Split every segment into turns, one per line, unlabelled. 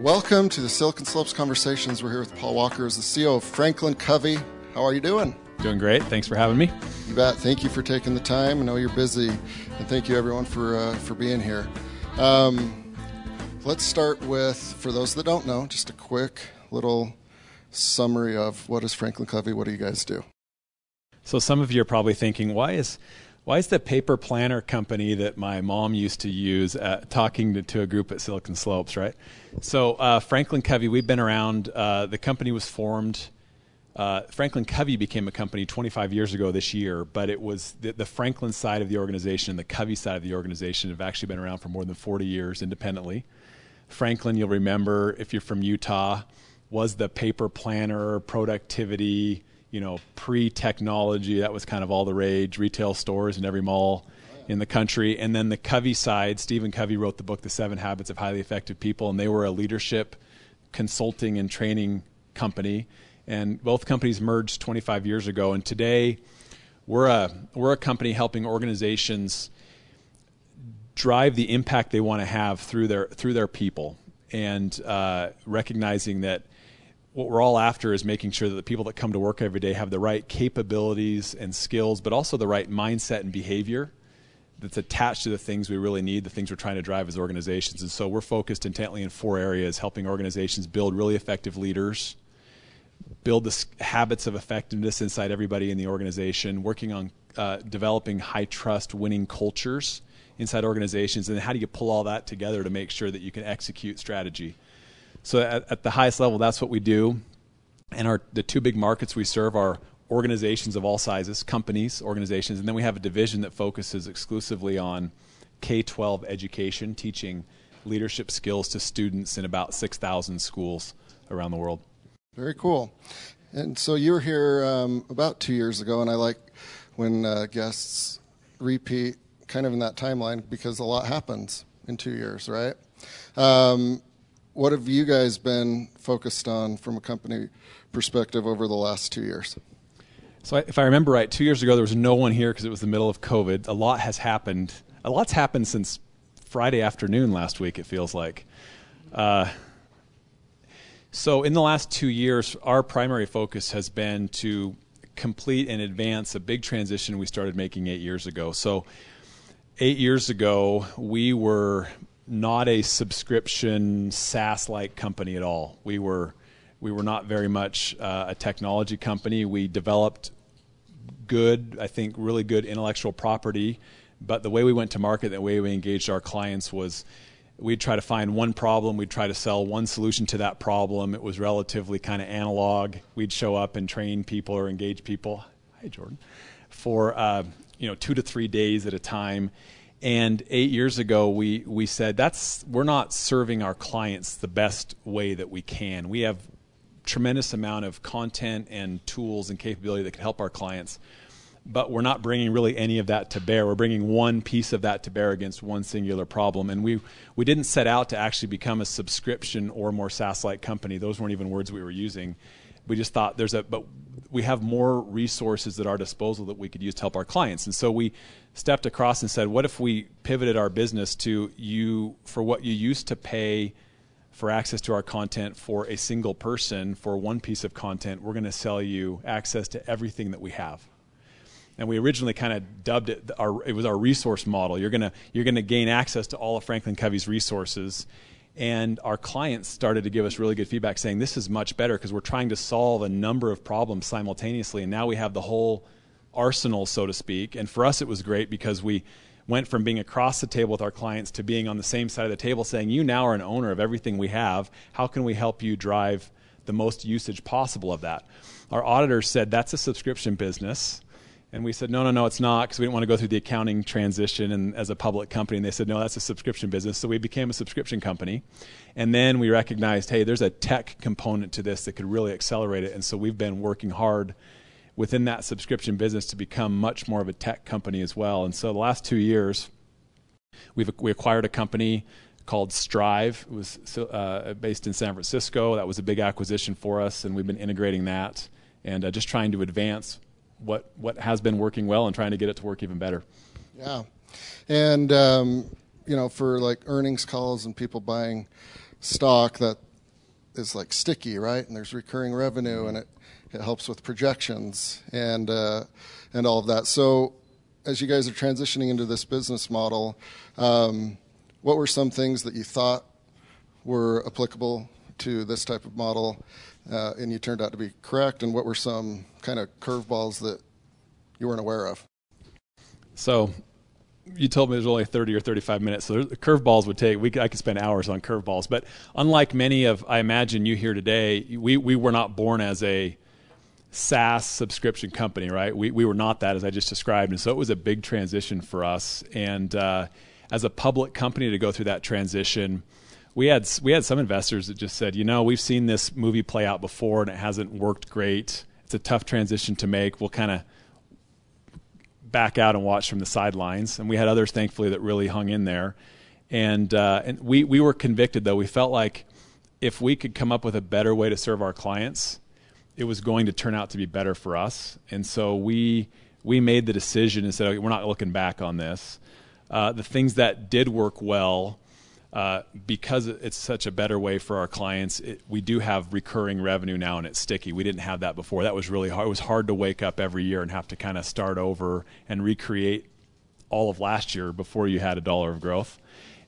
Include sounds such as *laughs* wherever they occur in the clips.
Welcome to the Silicon Slopes Conversations. We're here with Paul Walker, as the CEO of Franklin Covey. How are you doing?
Doing great. Thanks for having me.
You bet. Thank you for taking the time. I know you're busy, and thank you everyone for uh, for being here. Um, let's start with, for those that don't know, just a quick little summary of what is Franklin Covey. What do you guys do?
So some of you are probably thinking, why is why is the paper planner company that my mom used to use uh, talking to, to, a group at Silicon Slopes, right? So uh, Franklin Covey, we've been around. Uh, the company was formed. Uh, Franklin Covey became a company 25 years ago this year, but it was the, the, Franklin side of the organization and the Covey side of the organization have actually been around for more than 40 years independently. Franklin, you'll remember if you're from Utah, was the paper planner, productivity, you know, pre-technology, that was kind of all the rage. Retail stores in every mall in the country, and then the Covey side. Stephen Covey wrote the book, The Seven Habits of Highly Effective People, and they were a leadership consulting and training company. And both companies merged 25 years ago, and today we're a we're a company helping organizations drive the impact they want to have through their through their people, and uh, recognizing that what we're all after is making sure that the people that come to work every day have the right capabilities and skills, but also the right mindset and behavior that's attached to the things we really need, the things we're trying to drive as organizations. And so we're focused intently in four areas helping organizations build really effective leaders, build the habits of effectiveness inside everybody in the organization, working on uh, developing high trust, winning cultures inside organizations, and how do you pull all that together to make sure that you can execute strategy. So at, at the highest level, that's what we do. And our the two big markets we serve are organizations of all sizes, companies, organizations, and then we have a division that focuses exclusively on K 12 education, teaching leadership skills to students in about 6,000 schools around the world.
Very cool. And so you were here um, about two years ago, and I like when uh, guests repeat kind of in that timeline because a lot happens in two years, right? Um, what have you guys been focused on from a company perspective over the last two years?
So, if I remember right, two years ago there was no one here because it was the middle of COVID. A lot has happened. A lot's happened since Friday afternoon last week. It feels like. Uh, so, in the last two years, our primary focus has been to complete and advance a big transition we started making eight years ago. So, eight years ago, we were not a subscription SaaS like company at all. We were we were not very much uh, a technology company. We developed good, I think, really good intellectual property, but the way we went to market, the way we engaged our clients was we'd try to find one problem, we'd try to sell one solution to that problem. It was relatively kind of analog. We'd show up and train people or engage people. Hi, Jordan. For uh, you know two to three days at a time and eight years ago, we, we said that's we're not serving our clients the best way that we can. We have tremendous amount of content and tools and capability that can help our clients, but we're not bringing really any of that to bear. We're bringing one piece of that to bear against one singular problem, and we we didn't set out to actually become a subscription or more SaaS-like company. Those weren't even words we were using. We just thought there's a but we have more resources at our disposal that we could use to help our clients, and so we stepped across and said, what if we pivoted our business to you for what you used to pay for access to our content for a single person for one piece of content, we're going to sell you access to everything that we have. And we originally kind of dubbed it our it was our resource model. You're going to you're going to gain access to all of Franklin Covey's resources. And our clients started to give us really good feedback saying this is much better because we're trying to solve a number of problems simultaneously and now we have the whole arsenal, so to speak. And for us, it was great because we went from being across the table with our clients to being on the same side of the table saying, You now are an owner of everything we have. How can we help you drive the most usage possible of that? Our auditors said, That's a subscription business. And we said, no, no, no, it's not, because we didn't want to go through the accounting transition and as a public company. And they said, no, that's a subscription business. So we became a subscription company. And then we recognized, hey, there's a tech component to this that could really accelerate it. And so we've been working hard within that subscription business to become much more of a tech company as well. And so the last two years, we've we acquired a company called Strive. It was uh, based in San Francisco. That was a big acquisition for us, and we've been integrating that and uh, just trying to advance what what has been working well and trying to get it to work even better.
Yeah, and um, you know, for like earnings calls and people buying stock, that is like sticky, right? And there's recurring revenue, and it it helps with projections and uh, and all of that. So, as you guys are transitioning into this business model, um, what were some things that you thought were applicable to this type of model, uh, and you turned out to be correct? And what were some kind of curveballs that you weren't aware of?
So you told me there's only 30 or 35 minutes, so curveballs would take. We I could spend hours on curveballs, but unlike many of I imagine you here today, we we were not born as a SaaS subscription company, right? We we were not that as I just described, and so it was a big transition for us. And uh, as a public company to go through that transition, we had we had some investors that just said, you know, we've seen this movie play out before and it hasn't worked great. It's a tough transition to make. We'll kind of back out and watch from the sidelines. And we had others, thankfully, that really hung in there. And uh, and we we were convicted though. We felt like if we could come up with a better way to serve our clients, it was going to turn out to be better for us. And so we we made the decision and said, okay, we're not looking back on this. Uh, the things that did work well uh, because it's such a better way for our clients, it, we do have recurring revenue now and it's sticky. We didn't have that before. That was really hard. It was hard to wake up every year and have to kind of start over and recreate all of last year before you had a dollar of growth.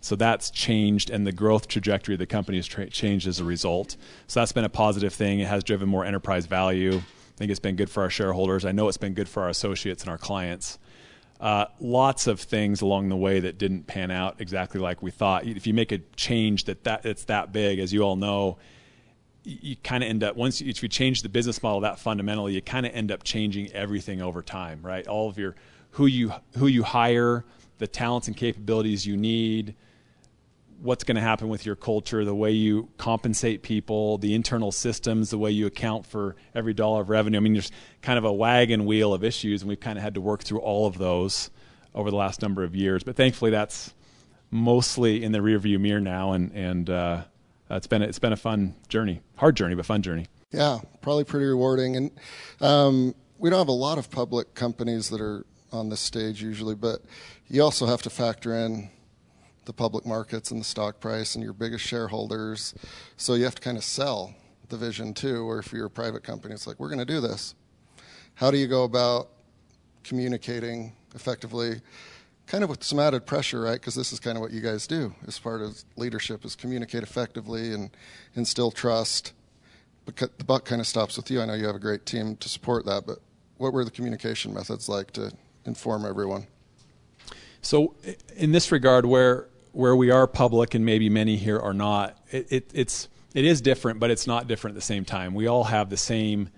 So that's changed, and the growth trajectory of the company has tra- changed as a result. So that's been a positive thing. It has driven more enterprise value. I think it's been good for our shareholders. I know it's been good for our associates and our clients. Uh, lots of things along the way that didn't pan out exactly like we thought. If you make a change that, that it's that big, as you all know, you, you kind of end up once you, if you change the business model that fundamentally, you kind of end up changing everything over time, right? All of your who you who you hire, the talents and capabilities you need, what's going to happen with your culture, the way you compensate people, the internal systems, the way you account for every dollar of revenue. I mean, there's kind of a wagon wheel of issues, and we've kind of had to work through all of those over the last number of years. But thankfully, that's mostly in the rearview mirror now, and and uh, it's been it's been a fun journey, hard journey, but fun journey.
Yeah, probably pretty rewarding. And um, we don't have a lot of public companies that are on this stage usually, but you also have to factor in the public markets and the stock price and your biggest shareholders. So you have to kind of sell the vision too, or if you're a private company, it's like, we're going to do this. How do you go about communicating effectively? Kind of with some added pressure, right? Because this is kind of what you guys do as part of leadership is communicate effectively and instill trust. But the buck kind of stops with you. I know you have a great team to support that, but what were the communication methods like to inform everyone?
So, in this regard, where where we are public and maybe many here are not, it, it, it's it is different, but it's not different at the same time. We all have the same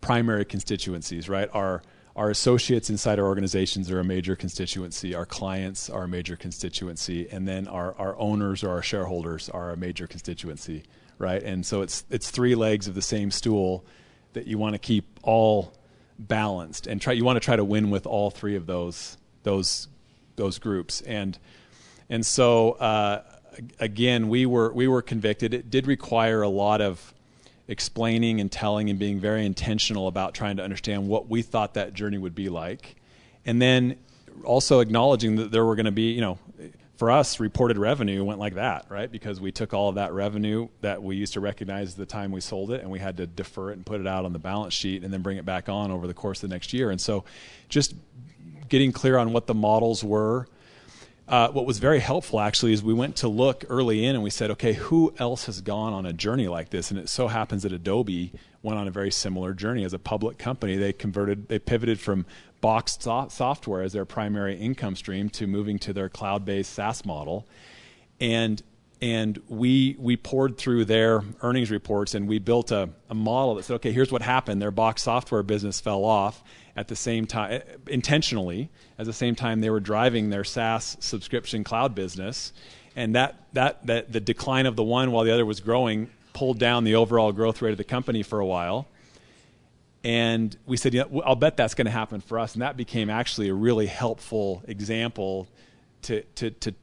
primary constituencies, right? Our our associates inside our organizations are a major constituency. Our clients are a major constituency, and then our, our owners or our shareholders are a major constituency, right? And so it's it's three legs of the same stool that you want to keep all balanced and try. You want to try to win with all three of those those those groups. And and so uh, again, we were we were convicted. It did require a lot of explaining and telling and being very intentional about trying to understand what we thought that journey would be like, and then also acknowledging that there were going to be you know for us, reported revenue went like that, right? Because we took all of that revenue that we used to recognize the time we sold it, and we had to defer it and put it out on the balance sheet, and then bring it back on over the course of the next year. And so, just getting clear on what the models were. Uh, what was very helpful actually is we went to look early in and we said, okay, who else has gone on a journey like this? And it so happens that Adobe went on a very similar journey as a public company. They converted, they pivoted from boxed so- software as their primary income stream to moving to their cloud-based SaaS model, and and we we poured through their earnings reports and we built a, a model that said, okay, here's what happened. Their box software business fell off at the same time intentionally at the same time they were driving their SaaS subscription cloud business. And that that that the decline of the one while the other was growing pulled down the overall growth rate of the company for a while. And we said yeah, I'll bet that's going to happen for us. And that became actually a really helpful example to to to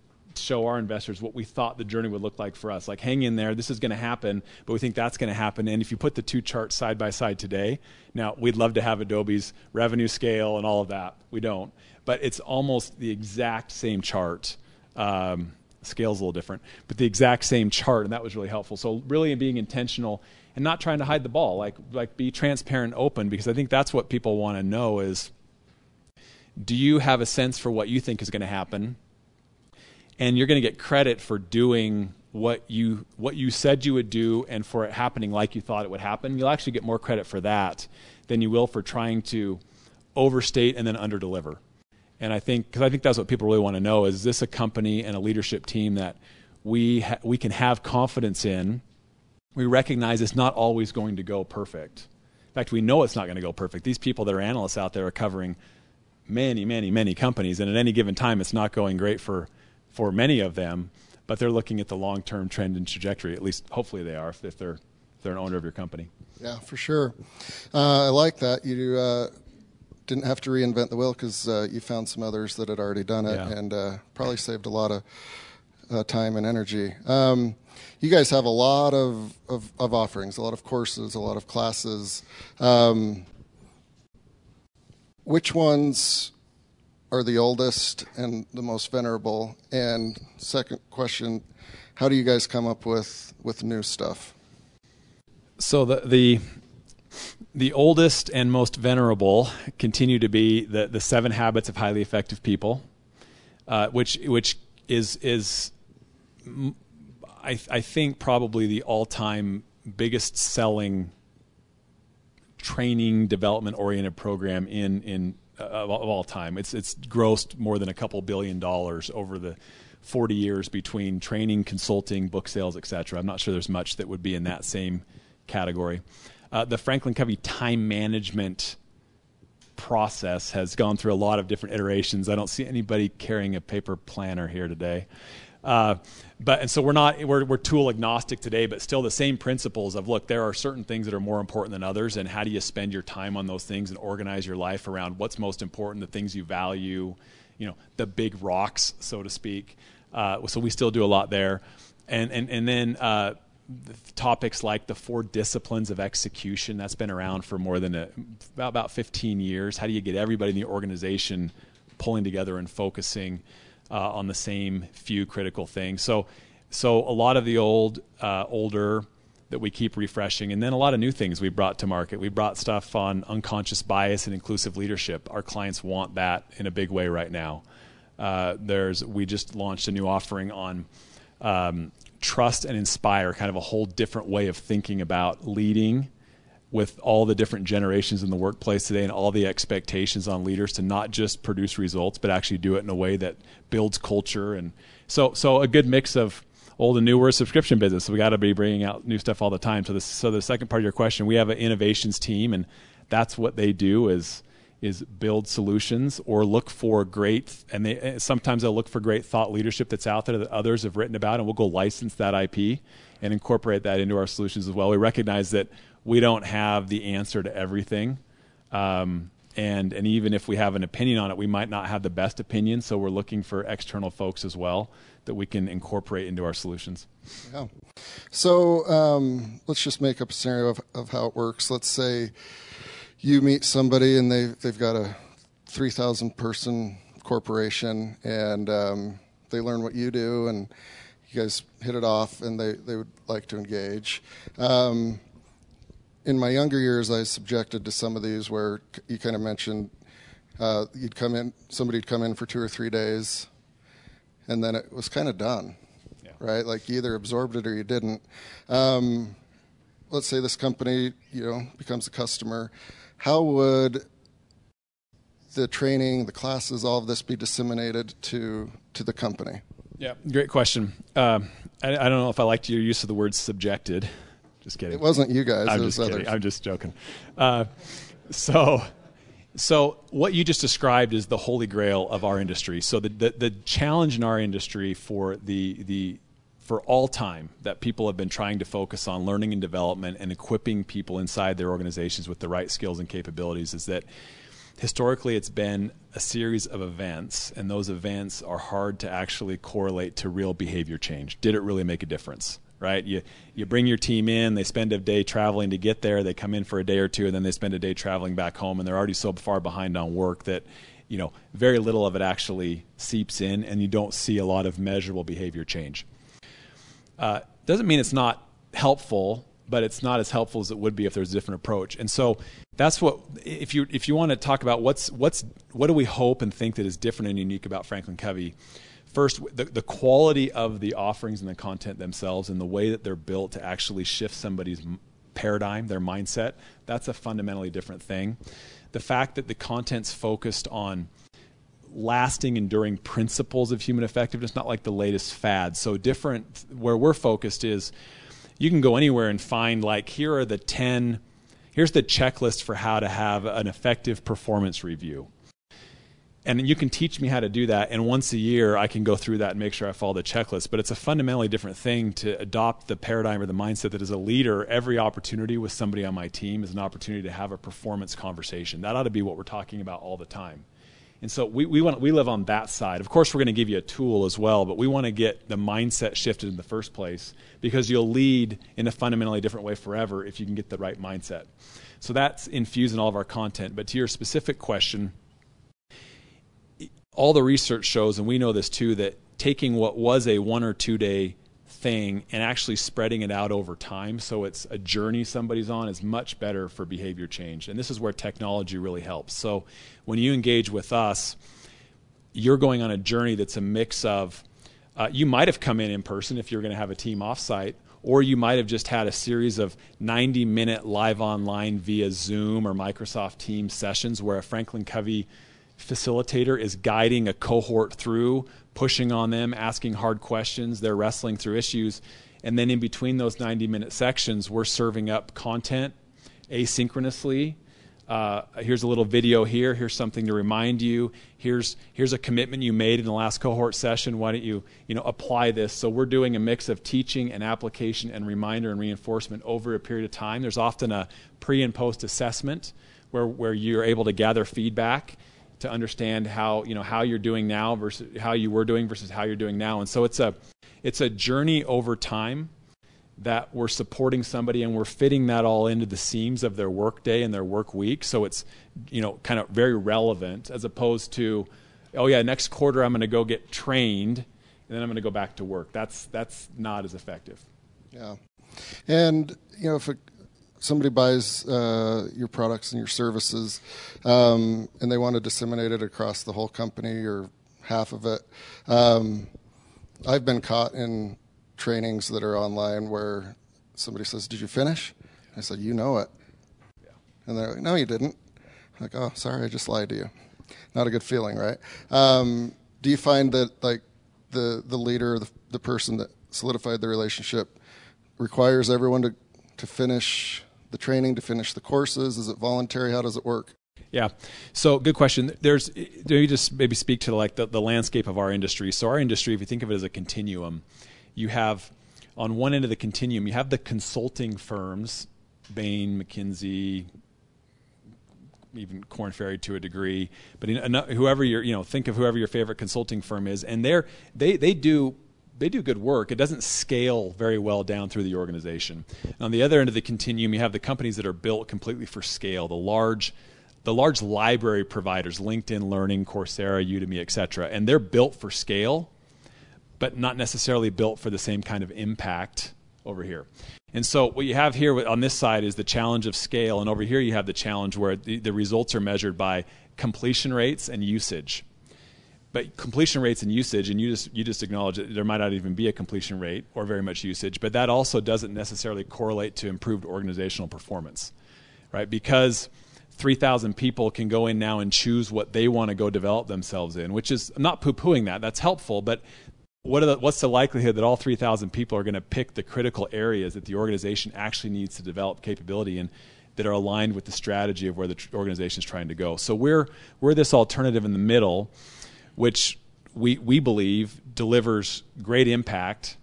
show our investors what we thought the journey would look like for us. Like, hang in there, this is going to happen, but we think that's going to happen. And if you put the two charts side by side today, now we'd love to have Adobe's revenue scale and all of that. We don't. But it's almost the exact same chart. Um, scale's a little different, but the exact same chart, and that was really helpful. So really being intentional and not trying to hide the ball, like like be transparent, open, because I think that's what people want to know is, do you have a sense for what you think is going to happen, and you're going to get credit for doing what you what you said you would do and for it happening like you thought it would happen. You'll actually get more credit for that than you will for trying to overstate and then underdeliver. And I think because I think that's what people really want to know is, is this a company and a leadership team that we ha- we can have confidence in. We recognize it's not always going to go perfect. In fact, we know it's not going to go perfect. These people that are analysts out there are covering many, many, many companies, and at any given time, it's not going great for for many of them. But they're looking at the long term trend and trajectory. At least, hopefully, they are if, if they're if they're an owner of your company.
Yeah, for sure. Uh, I like that. You uh, didn't have to reinvent the wheel because uh, you found some others that had already done it
Yeah.
and uh, probably saved a lot of uh, time and energy. Um, you guys have a lot of, of, of offerings, a lot of courses, a lot of classes. Um, which ones are the oldest and the most venerable? And second question, how do you guys come up with, with new stuff?
So the the the oldest and most venerable continue to be the the seven habits of highly effective people, uh, which which is is I I think probably the all time biggest selling training development oriented program in in of, of all time. It's it's grossed more than a couple billion dollars over the 40 years between training, consulting, book sales, etc. I'm not sure there's much that would be in that same category. Uh, the Franklin Covey time management process has gone through a lot of different iterations. I don't see anybody carrying a paper planner here today. Uh, but and so we're not we're, we're tool agnostic today, but still the same principles of look, there are certain things that are more important than others, and how do you spend your time on those things and organize your life around what's most important, the things you value, you know, the big rocks, so to speak. Uh, so we still do a lot there, and and and then. Uh, topics like the four disciplines of execution that's been around for more than a, about about 15 years how do you get everybody in the organization pulling together and focusing uh, on the same few critical things. So so a lot of the old uh, older that we keep refreshing and then a lot of new things we brought to market. We brought stuff on unconscious bias and inclusive leadership. Our clients want that in a big way right now. Uh, there's we just launched a new offering on um, trust and inspire, kind of a whole different way of thinking about leading with all the different generations in the workplace today and all the expectations on leaders to not just produce results, but actually do it in a way that builds culture. And so, so a good mix of old and new. We're a subscription business, so we got to be bringing out new stuff all the time. So, this, so the second part of your question, we have an innovations team, and that's what they do is is build solutions or look for great and they sometimes they'll look for great thought leadership that's out there that others have written about and we'll go license that IP and incorporate that into our solutions as well. We recognize that we don't have the answer to everything. Um, and and even if we have an opinion on it, we might not have the best opinion. So we're looking for external folks as well that we can incorporate into our solutions.
Yeah. So um, let's just make up a scenario of, of how it works. Let's say you meet somebody and they they've got a three thousand person corporation and um, they learn what you do and you guys hit it off and they, they would like to engage. Um, in my younger years, I was subjected to some of these where you kind of mentioned uh, you'd come in, somebody'd come in for two or three days, and then it was kind of done,
Yeah.
right? Like you either absorbed it or you didn't. Um, let's say this company, you know, becomes a customer. How would the training, the classes, all of this be disseminated to to the company?
Yeah, great question. Um, I, I don't know if I liked your use of the word subjected. Just kidding.
It wasn't you guys;
I'm just kidding.
others.
I'm just joking. Uh, so, so what you just described is the holy grail of our industry. So the, the the challenge in our industry for the the for all time that people have been trying to focus on learning and development and equipping people inside their organizations with the right skills and capabilities is that historically it's been a series of events and those events are hard to actually correlate to real behavior change did it really make a difference right you you bring your team in they spend a day traveling to get there they come in for a day or two and then they spend a day traveling back home and they're already so far behind on work that you know, very little of it actually seeps in, and you don't see a lot of measurable behavior change. Uh, doesn't mean it's not helpful, but it's not as helpful as it would be if there's a different approach. And so that's what if you if you want to talk about what's what's what do we hope and think that is different and unique about Franklin Covey. First, the, the quality of the offerings and the content themselves and the way that they're built to actually shift somebody's paradigm, their mindset, that's a fundamentally different thing. The fact that the content's focused on lasting, enduring principles of human effectiveness, not like the latest fad. So different. Where we're focused is, you can go anywhere and find like here are the ten. Here's the checklist for how to have an effective performance review. And you can teach me how to do that, and once a year I can go through that and make sure I follow the checklist. But it's a fundamentally different thing to adopt the paradigm or the mindset that as a leader, every opportunity with somebody on my team is an opportunity to have a performance conversation. That ought to be what we're talking about all the time. And so we, we, want, we live on that side. Of course, we're going to give you a tool as well, but we want to get the mindset shifted in the first place because you'll lead in a fundamentally different way forever if you can get the right mindset. So that's infused in all of our content. But to your specific question, all the research shows, and we know this too, that taking what was a one or two day thing and actually spreading it out over time so it's a journey somebody's on is much better for behavior change. And this is where technology really helps. So when you engage with us, you're going on a journey that's a mix of uh, you might have come in in person if you're going to have a team offsite, or you might have just had a series of 90 minute live online via Zoom or Microsoft Teams sessions where a Franklin Covey facilitator is guiding a cohort through pushing on them, asking hard questions. They're wrestling through issues. And then in between those 90 minute sections, we're serving up content asynchronously. Uh, here's a little video here. Here's something to remind you. Here's here's a commitment you made in the last cohort session. Why don't you you know apply this? So we're doing a mix of teaching and application and reminder and reinforcement over a period of time. There's often a pre and post assessment where where you're able to gather feedback to understand how you know how you're doing now versus how you were doing versus how you're doing now. And so it's a it's a journey over time that we're supporting somebody and we're fitting that all into the seams of their work day and their work week. So it's you know kind of very relevant as opposed to oh yeah next quarter I'm going to go get trained and then I'm going to go back to work. That's that's not as effective.
Yeah, and you know if a somebody buys uh, your products and your services um, and they want to disseminate it across the whole company or half of it. Um, I've been caught in trainings that are online where somebody says, Did you finish? I said, You know it. Yeah. And they're like, No, you didn't. I'm like, oh, sorry, I just lied to you. Not a good feeling, right? Um, do you find that like the the leader, the, the person that solidified the relationship, requires everyone to to finish the training to finish the courses? Is it voluntary? How does it work?
Yeah. So good question. There's do you just maybe speak to like the, the landscape of our industry. So our industry, if you think of it as a continuum, you have on one end of the continuum, you have the consulting firms, Bain, McKinsey, even Korn Ferry to a degree, but in, whoever your you know think of whoever your favorite consulting firm is, and they're they they do they do good work. It doesn't scale very well down through the organization. And on the other end of the continuum, you have the companies that are built completely for scale, the large the large library providers, LinkedIn Learning, Coursera, Udemy, etc. And they're built for scale, but not necessarily built for the same kind of impact over here. And so what you have here on this side is the challenge of scale, and over here you have the challenge where the, the results are measured by completion rates and usage but completion rates and usage, and you just you just acknowledge that there might not even be a completion rate or very much usage, but that also doesn't necessarily correlate to improved organizational performance, right? Because 3,000 people can go in now and choose what they want to go develop themselves in, which is I'm not poo-pooing that. That's helpful, but what the, what's the likelihood that all 3,000 people are going to pick the critical areas that the organization actually needs to develop capability in? that are aligned with the strategy of where the organization is trying to go. So we're we're this alternative in the middle which we, we believe delivers great impact,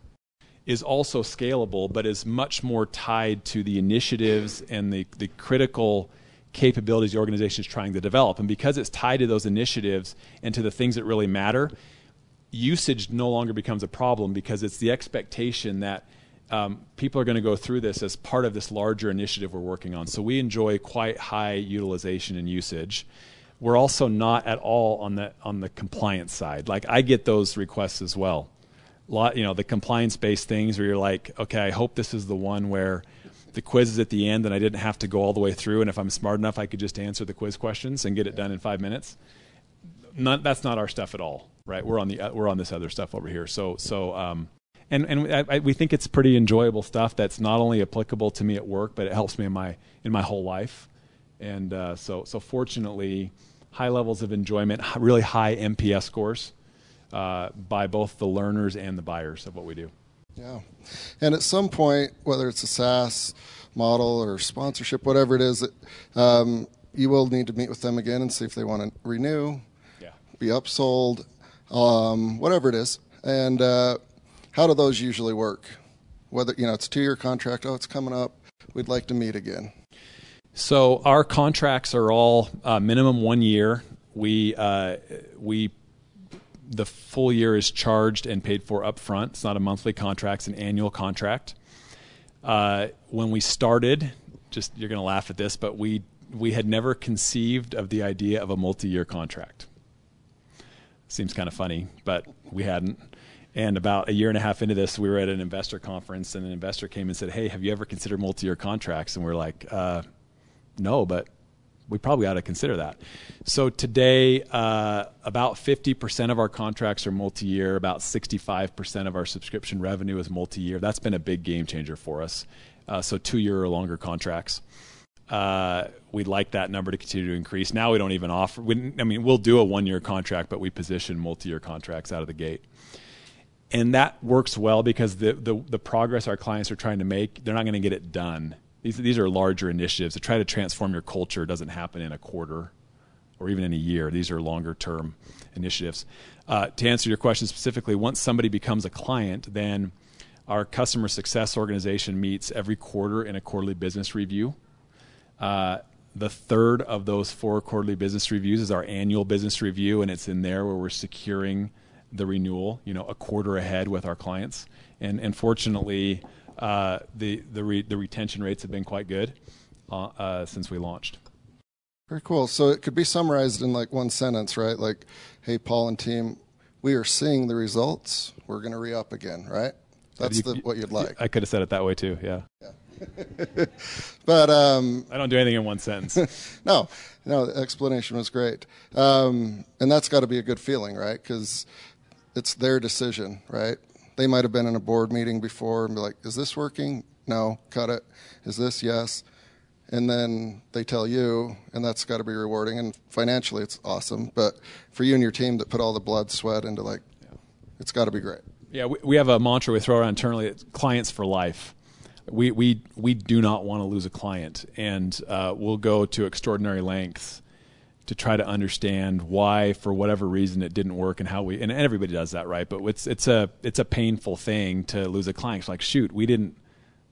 is also scalable, but is much more tied to the initiatives and the, the critical capabilities the organization is trying to develop. And because it's tied to those initiatives and to the things that really matter, usage no longer becomes a problem because it's the expectation that um, people are going to go through this as part of this larger initiative we're working on. So we enjoy quite high utilization and usage we're also not at all on the on the compliance side. Like I get those requests as well. Lot, you know, the compliance based things where you're like, okay, I hope this is the one where the quiz is at the end and I didn't have to go all the way through. And if I'm smart enough, I could just answer the quiz questions and get it done in five minutes. Not, that's not our stuff at all, right? We're on the uh, we're on this other stuff over here. So so um, and and I, I, we think it's pretty enjoyable stuff that's not only applicable to me at work, but it helps me in my in my whole life. And uh, so so fortunately, high levels of enjoyment, really high NPS scores uh, by both the learners and the buyers of what we do.
Yeah. And at some point, whether it's a SaaS model or sponsorship, whatever it is, um, you will need to meet with them again and see if they want to renew,
yeah.
be upsold, um, whatever it is. And uh, how do those usually work? Whether you know it's a two-year contract, oh, it's coming up, we'd like to meet again.
So our contracts are all uh, minimum one year. We uh, we the full year is charged and paid for upfront. It's not a monthly contract; it's an annual contract. Uh, when we started, just you're going to laugh at this, but we we had never conceived of the idea of a multi-year contract. Seems kind of funny, but we hadn't. And about a year and a half into this, we were at an investor conference, and an investor came and said, "Hey, have you ever considered multi-year contracts?" And we're like, uh, "No, but we probably ought to consider that. So today, uh, about 50% of our contracts are multi-year. About 65% of our subscription revenue is multi-year. That's been a big game changer for us. Uh, so two-year or longer contracts. Uh, we'd like that number to continue to increase. Now we don't even offer. We, I mean, we'll do a one-year contract, but we position multi-year contracts out of the gate. And that works well because the, the, the progress our clients are trying to make, they're not going to get it done these, these are larger initiatives. To try to transform your culture doesn't happen in a quarter or even in a year. These are longer term initiatives. Uh, to answer your question specifically, once somebody becomes a client, then our customer success organization meets every quarter in a quarterly business review. Uh, the third of those four quarterly business reviews is our annual business review, and it's in there where we're securing the renewal, you know, a quarter ahead with our clients. And, and fortunately, uh, the the re- the retention rates have been quite good uh, uh, since we launched.
Very cool. So it could be summarized in like one sentence, right? Like, hey, Paul and team, we are seeing the results. We're going to re up again, right? That's you, the, what you'd like.
I could have said it that way too. Yeah.
Yeah. *laughs* but um,
I don't do anything in one sentence. *laughs*
no, no. The explanation was great, um, and that's got to be a good feeling, right? Because it's their decision, right? They might have been in a board meeting before and be like, "Is this working? No, cut it. Is this yes?" And then they tell you, and that's got to be rewarding. And financially, it's awesome. But for you and your team that put all the blood, sweat into like, yeah. it's got to be great.
Yeah, we, we have a mantra we throw around internally: it's clients for life. We we we do not want to lose a client, and uh, we'll go to extraordinary lengths to try to understand why, for whatever reason, it didn't work and how we and everybody does that, right? But it's it's a it's a painful thing to lose a client. It's like, shoot, we didn't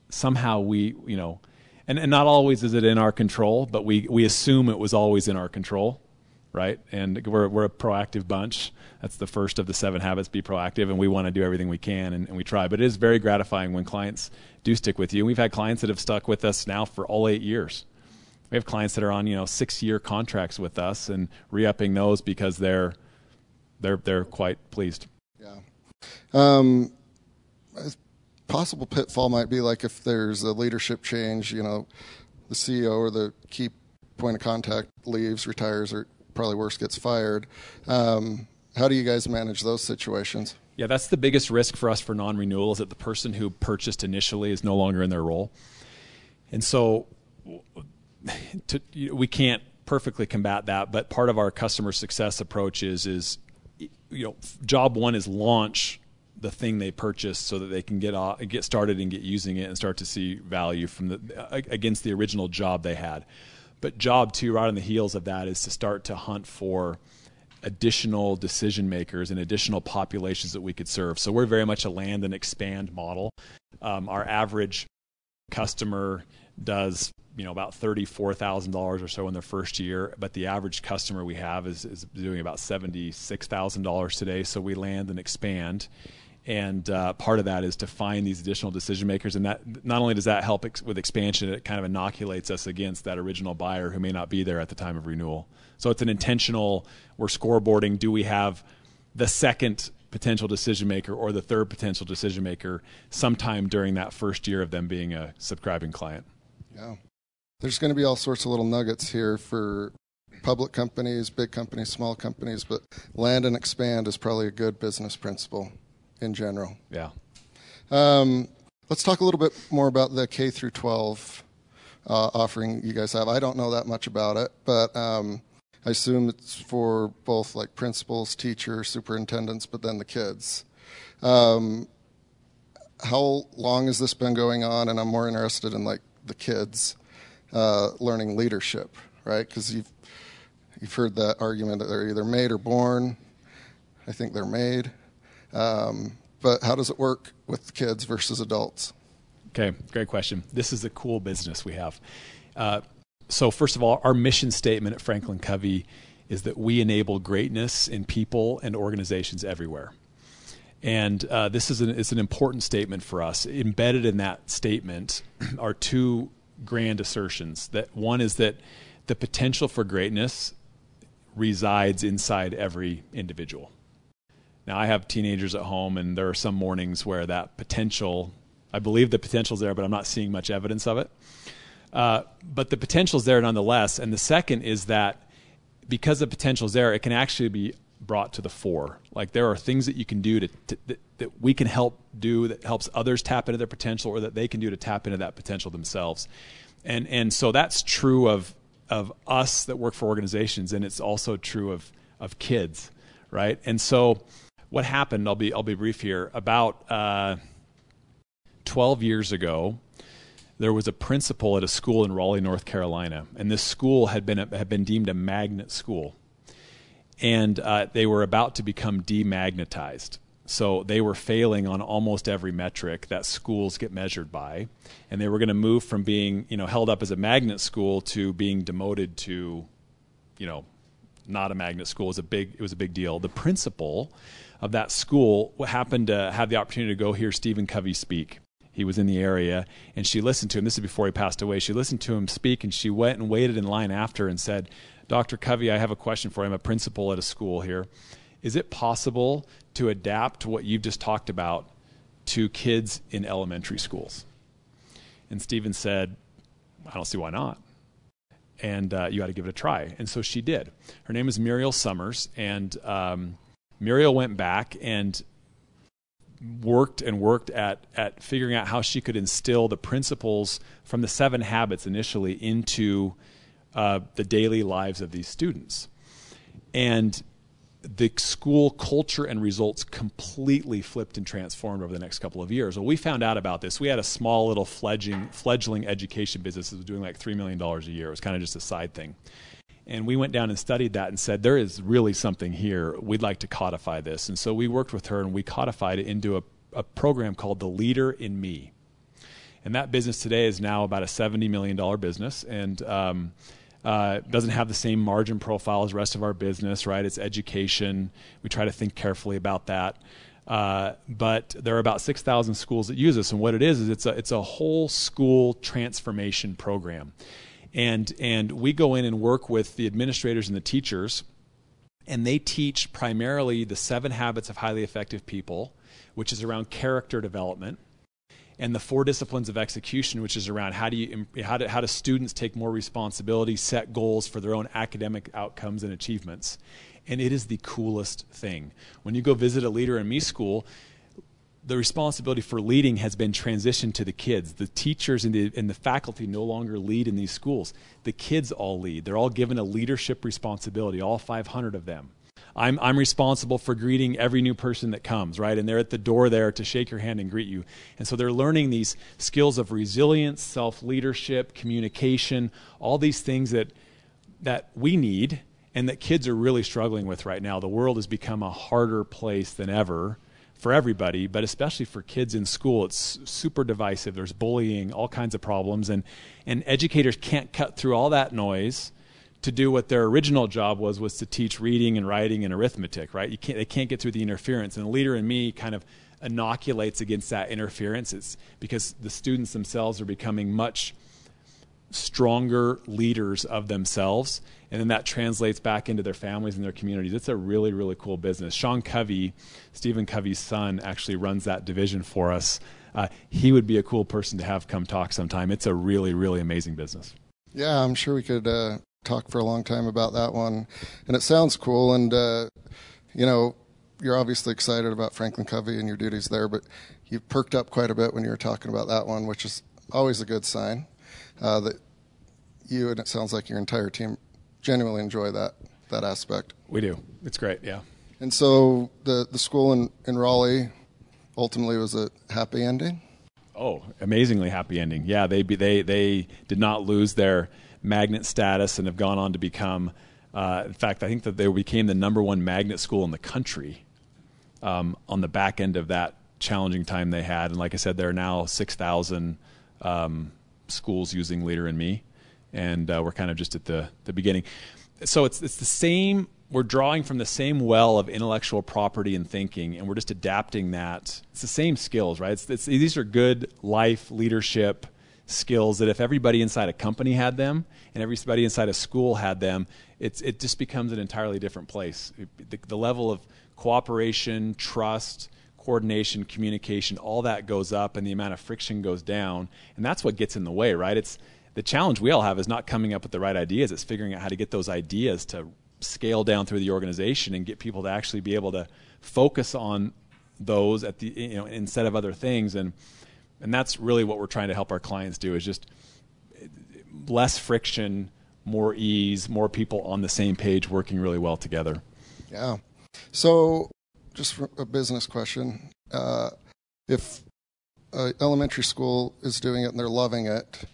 somehow we you know, and and not always is it in our control, but we we assume it was always in our control, right? And we're we're a proactive bunch. That's the first of the seven habits. Be proactive, and we want to do everything we can, and, and we try. But it is very gratifying when clients do stick with you. We've had clients that have stuck with us now for all eight years we have clients that are on you know six year contracts with us and re-upping those because they're they're they're quite pleased.
Yeah. Um, possible pitfall might be like if there's a leadership change, you know, the CEO or the key point of contact leaves, retires, or probably worse, gets fired. Um, how do you guys manage those situations?
Yeah, that's the biggest risk for us for non-renewal is that the person who purchased initially is no longer in their role. And so to, we can't perfectly combat that, but part of our customer success approach is is you know job one is launch the thing they purchased so that they can get off, get started and get using it and start to see value from the against the original job they had. But job two, right on the heels of that, is to start to hunt for additional decision makers and additional populations that we could serve. So we're very much a land and expand model. Um, our average customer does you know about thirty four thousand dollars or so in their first year, but the average customer we have is, is doing about seventy six thousand dollars today. So we land and expand, and uh, part of that is to find these additional decision makers. And that not only does that help ex- with expansion it kind of inoculates us against that original buyer who may not be there at the time of renewal. So it's an intentional we're scoreboarding do we have the second potential decision maker or the third potential decision maker sometime during that first year of them being a subscribing client?
Yeah there's going to be all sorts of little nuggets here for public companies big companies small companies but land and expand is probably a good business principle in general.
Yeah.
Um, let's talk a little bit more about the K through 12 uh, offering you guys have. I don't know that much about it, but um, I assume it's for both like principals, teachers, superintendents, but then the kids. Um, how long has this been going on? And I'm more interested in like the kids uh, learning leadership, right? Because you've you've heard that argument that they're either made or born. I think they're made. Um, but how does it work with kids versus adults?
Okay, great question. This is a cool business we have. Uh, so, first of all, our mission statement at Franklin Covey is that we enable greatness in people and organizations everywhere. And uh, this is an, is an important statement for us. Embedded in that statement are two grand assertions. That one is that the potential for greatness resides inside every individual. Now, I have teenagers at home, and there are some mornings where that potential, I believe the potential's there, but I'm not seeing much evidence of it. Uh, but the potential's there nonetheless. And the second is that because the potential's there, it can actually be brought to the fore. Like there are things that you can do to, to that, that we can help do that helps others tap into their potential, or that they can do to tap into that potential themselves. And and so that's true of of us that work for organizations, and it's also true of of kids, right? And so what happened, I'll be, I'll be brief here. About uh, 12 years ago, there was a principal at a school in Raleigh, North Carolina, and this school had been, had been deemed a magnet school. And uh, they were about to become demagnetized. So they were failing on almost every metric that schools get measured by, and they were going to move from being, you know, held up as a magnet school to being demoted to, you know, not a magnet school. It was a big, it was a big deal. The principal of that school happened to have the opportunity to go hear Stephen Covey speak. He was in the area, and she listened to him. This is before he passed away. She listened to him speak, and she went and waited in line after and said, Dr. Covey, I have a question for you. I'm a principal at a school here. Is it possible to adapt what you've just talked about to kids in elementary schools? And Stephen said, I don't see why not. And uh, you got to give it a try. And so she did. Her name is Muriel Summers, and um, Muriel went back and worked and worked at at figuring out how she could instill the principles from the seven habits initially into uh, the daily lives of these students and the school culture and results completely flipped and transformed over the next couple of years. Well, we found out about this. We had a small little fledgling, fledgling education business that was doing like $3 million a year. It was kind of just a side thing. And we went down and studied that and said, there is really something here. We'd like to codify this. And so we worked with her and we codified it into a, a program called The Leader in Me. And that business today is now about a $70 million business and um, uh, doesn't have the same margin profile as rest of our business, right? It's education. We try to think carefully about that. Uh, but there are about 6,000 schools that use this. And what it is, is it's a, it's a whole school transformation program and and we go in and work with the administrators and the teachers and they teach primarily the seven habits of highly effective people which is around character development and the four disciplines of execution which is around how do you how do, how do students take more responsibility set goals for their own academic outcomes and achievements and it is the coolest thing when you go visit a leader in me school the responsibility for leading has been transitioned to the kids. The teachers and the, and the faculty no longer lead in these schools. The kids all lead. They're all given a leadership responsibility, all 500 of them. I'm, I'm responsible for greeting every new person that comes, right? And they're at the door there to shake your hand and greet you. And so they're learning these skills of resilience, self leadership, communication, all these things that, that we need and that kids are really struggling with right now. The world has become a harder place than ever for everybody, but especially for kids in school. It's super divisive. There's bullying, all kinds of problems, and and educators can't cut through all that noise to do what their original job was was to teach reading and writing and arithmetic right? You can't they can't get through the interference. And the leader in me kind of inoculates against that interference. It's because the students themselves are becoming much stronger leaders of themselves. And then that translates back into their families and their communities. It's a really really cool business. Sean covey stephen covey's son actually runs that division for us. Uh, he would be a cool person to have come talk sometime. It's a really really amazing business.
Yeah i'm sure we could uh, talk for a long time about that one, and it sounds cool. And uh, you know, you're obviously excited about Franklin Covey and your duties there, but you perked up quite a bit when you were talking about that one, which is always a good sign uh, that you and it sounds like your entire team genuinely enjoy that that aspect.
We do. It's great. Yeah.
And so the the school in in Raleigh ultimately was a happy ending.
Oh, amazingly happy ending. Yeah, they they they did not lose their magnet status and have gone on to become, uh, in fact, I think that they became the number one magnet school in the country um, on the back end of that challenging time they had. And like I said, there are now 6,000 um, schools using Leader in Me, and uh, we're kind of just at the, the beginning. So it's, it's the same, we're drawing from the same well of intellectual property and thinking, and we're just adapting that. It's the same skills, right? It's, it's, these are good life, leadership, skills that if everybody inside a company had them and everybody inside a school had them, it's, it just becomes an entirely different place. The, the level of cooperation, trust, coordination, communication, all that goes up and the amount of friction goes down. And that's what gets in the way, right? It's the challenge we all have is not coming up with the right ideas, it's figuring out how to get those ideas to scale down through the organization and get people to actually be able to focus on those at the you know instead of other things and and that's really what we're trying to help our clients do is just less friction more ease more people on the same page working really well together.
Yeah. So just a business question uh, if elementary school is doing it and they're loving it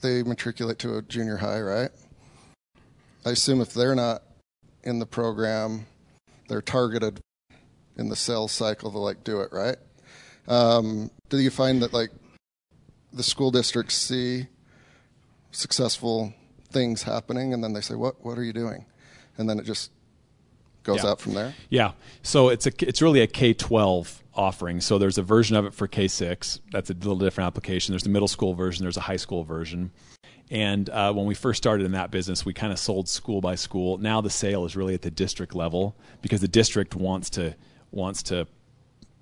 they matriculate to a junior high right? I assume if they're not in the program they're targeted in the sales cycle to like do it right? Um, do you find that like the school districts see successful things happening and then they say, "What what are you doing?" And then it just goes
yeah.
out from there.
Yeah. So it's a it's really a K twelve offering. So there's a version of it for K six. That's a little different application. There's a middle school version. There's a high school version. And uh, when we first started in that business, we kind of sold school by school. Now the sale is really at the district level because the district wants to wants to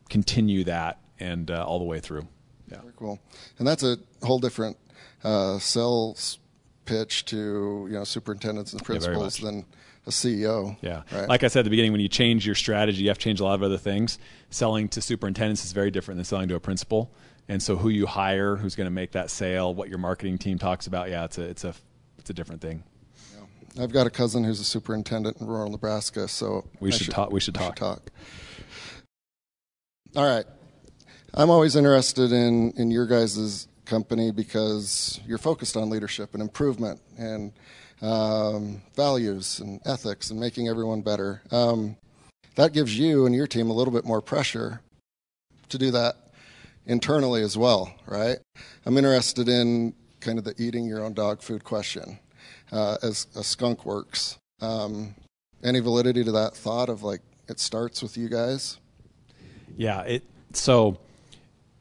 continue that and uh, all the way through.
Yeah. Very cool. And that's a whole different uh, sales pitch to you know superintendents and principals yeah, than a CEO.
Yeah.
Right?
Like I said at the beginning, when you change your strategy, you have to change a lot of other things. Selling to superintendents is very different than selling to a principal. And so, who you hire, who's going to make that sale, what your marketing team talks about, yeah, it's a it's a it's a different thing.
Yeah. I've got a cousin who's a superintendent in rural Nebraska, so
we should, should, talk. We should talk.
Should talk. All right. I'm always interested in, in your guys' company because you're focused on leadership and improvement and um, values and ethics and making everyone better. Um, that gives you and your team a little bit more pressure to do that internally as well, right? I'm interested in kind of the eating your own dog food question uh, as a skunk works. Um, any validity to that thought of like it starts with you guys?
Yeah, it so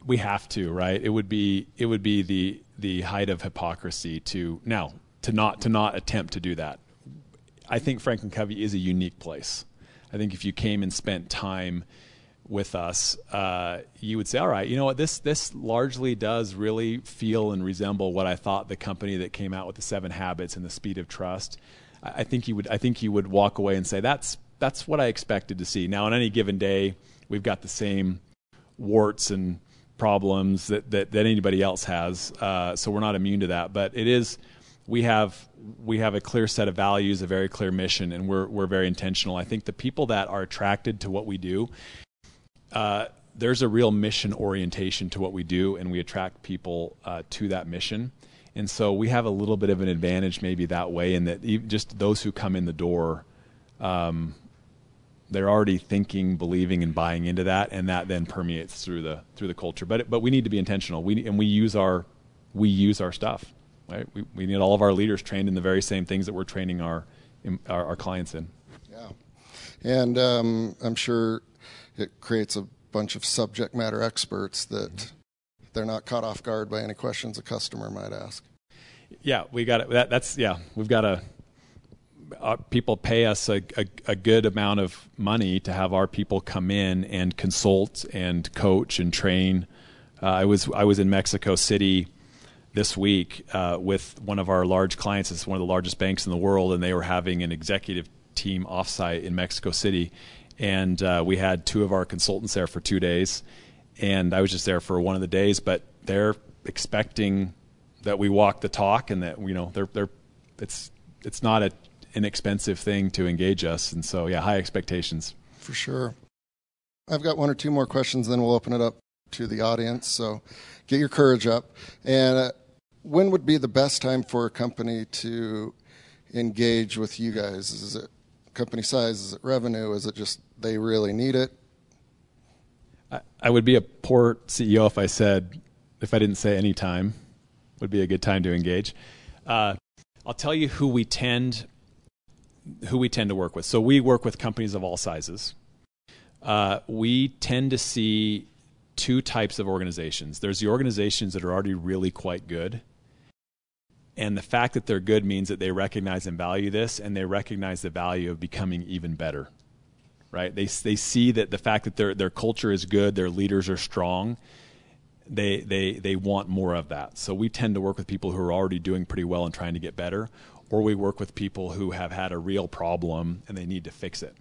we have to, right? It would be it would be the the height of hypocrisy to now to not to not attempt to do that. I think Franklin Covey is a unique place. I think if you came and spent time with us, uh, you would say, "All right, you know what? This this largely does really feel and resemble what I thought the company that came out with the Seven Habits and the Speed of Trust." I, I think you would I think you would walk away and say, "That's that's what I expected to see." Now, on any given day, we've got the same warts and problems that, that, that anybody else has. Uh, so we're not immune to that. But it is, we have, we have a clear set of values, a very clear mission, and we're, we're very intentional. I think the people that are attracted to what we do, uh, there's a real mission orientation to what we do, and we attract people uh, to that mission. And so we have a little bit of an advantage maybe that way in that just those who come in the door um, they're already thinking, believing, and buying into that, and that then permeates through the through the culture. But but we need to be intentional. We and we use our we use our stuff. Right? We, we need all of our leaders trained in the very same things that we're training our, our, our clients in.
Yeah. And um, I'm sure it creates a bunch of subject matter experts that they're not caught off guard by any questions a customer might ask.
Yeah, we got it. That, that's yeah, we've got a. Uh, people pay us a, a, a, good amount of money to have our people come in and consult and coach and train. Uh, I was I was in Mexico City this week uh, with one of our large clients. It's one of the largest banks in the world, and they were having an executive team offsite in Mexico City, and uh, we had two of our consultants there for two days, and I was just there for one of the days, but they're expecting that we walk the talk and that you know they're they're it's it's not a inexpensive thing to engage us. And so yeah high expectations.
For sure. I've got one or two more questions then we'll open it up to the audience. So get your courage up. And uh, when would be the best time for a company to engage with you guys? Is it company size? Is it revenue? Is it just they really need it?
I, I would be a poor ceo if i said if i didn't say any time would be a good time to engage. Uh, I'll tell you who we tend who we tend to work with. So we work with companies of all sizes. Uh, we tend to see two types of organizations. There's the organizations that are already really quite good. And the fact that they're good means that they recognize and value this, and they recognize the value of becoming even better. Right? They they see that the fact that their their culture is good, their leaders are strong, they they they want more of that. So we tend to work with people who are already doing pretty well and trying to get better, or we work with people who have had a real problem and they need to fix it.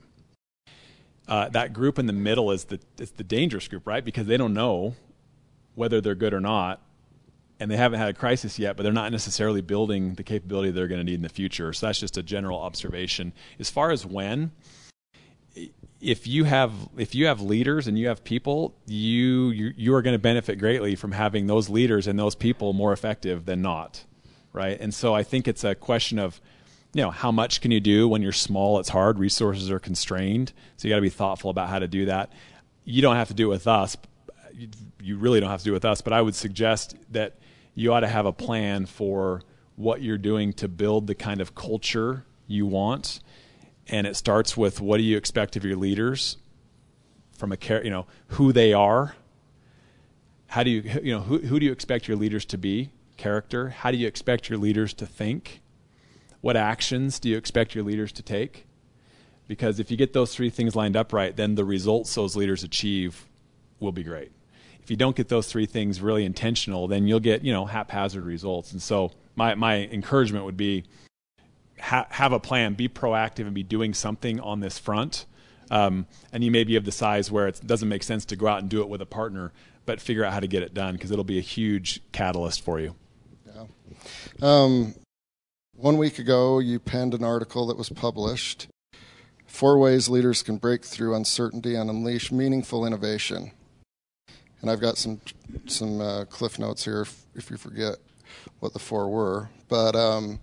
Uh, that group in the middle is the is the dangerous group, right? Because they don't know whether they're good or not, and they haven't had a crisis yet, but they're not necessarily building the capability they're going to need in the future. So that's just a general observation. As far as when, if you have if you have leaders and you have people, you you, you are going to benefit greatly from having those leaders and those people more effective than not, right? And so I think it's a question of you know how much can you do when you're small it's hard resources are constrained so you got to be thoughtful about how to do that you don't have to do it with us you really don't have to do it with us but i would suggest that you ought to have a plan for what you're doing to build the kind of culture you want and it starts with what do you expect of your leaders from a care, you know, who they are. How do you, you know, who, who do you expect your leaders to be? Character. How do you expect your leaders to think? What actions do you expect your leaders to take? Because if you get those three things lined up right, then the results those leaders achieve will be great. If you don't get those three things really intentional, then you'll get, you know, haphazard results. And so my, my encouragement would be ha- have a plan, be proactive, and be doing something on this front. Um, and you may be of the size where it doesn't make sense to go out and do it with a partner, but figure out how to get it done because it'll be a huge catalyst for you.
Um, one week ago, you penned an article that was published Four Ways Leaders Can Break Through Uncertainty and Unleash Meaningful Innovation. And I've got some some uh, cliff notes here if, if, you forget what the four were. But um,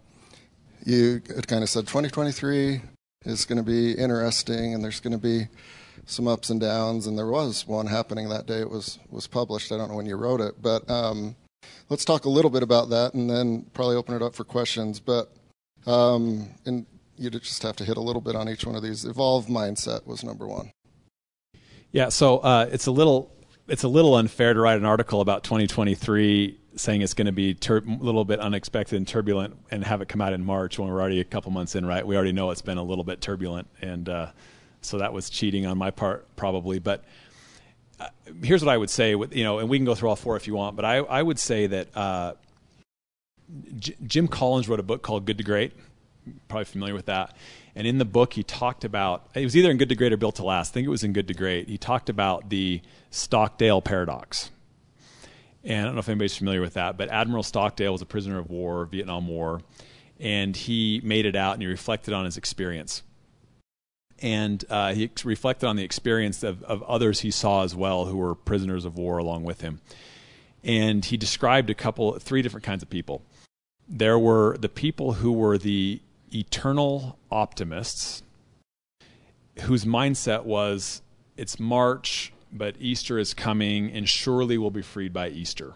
you kind of said 2023 is going to be interesting and there's going to be some ups and downs and there was one happening that day it was was published i don't know when you wrote it but um, let's talk a little bit about that and then probably open it up for questions but um, and you just have to hit a little bit on each one of these evolve mindset was number one
yeah so uh, it's a little it's a little unfair to write an article about 2023 saying it's going to be a little bit unexpected and turbulent and have it come out in March when we're already a couple months in, right? We already know it's been a little bit turbulent. And uh, so that was cheating on my part, probably. But here's what I would say, with, you know, and we can go through all four if you want, but I, I would say that uh, J- Jim Collins wrote a book called Good to Great. Probably familiar with that. And in the book, he talked about it was either in Good to Great or Built to Last. I think it was in Good to Great. He talked about the Stockdale paradox and I don't know if anybody's familiar with that, but Admiral Stockdale was a prisoner of war, Vietnam War, and he made it out and he reflected on his experience. And uh, he reflected on the experience of, of others he saw as well who were prisoners of war along with him. And he described a couple, three different kinds of people. There were the people who were the eternal optimists, whose mindset was it's March, but Easter is coming, and surely we'll be freed by Easter.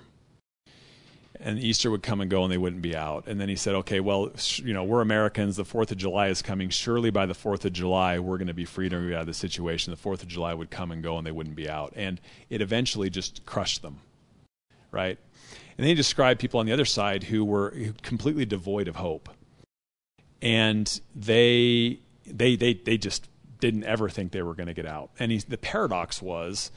And Easter would come and go and they wouldn't be out. And then he said, okay, well, you know, we're Americans. The 4th of July is coming. Surely by the 4th of July, we're going to be free out of the situation. The 4th of July would come and go and they wouldn't be out. And it eventually just crushed them, right? And then he described people on the other side who were completely devoid of hope. And they, they, they, they just didn't ever think they were going to get out. And he, the paradox was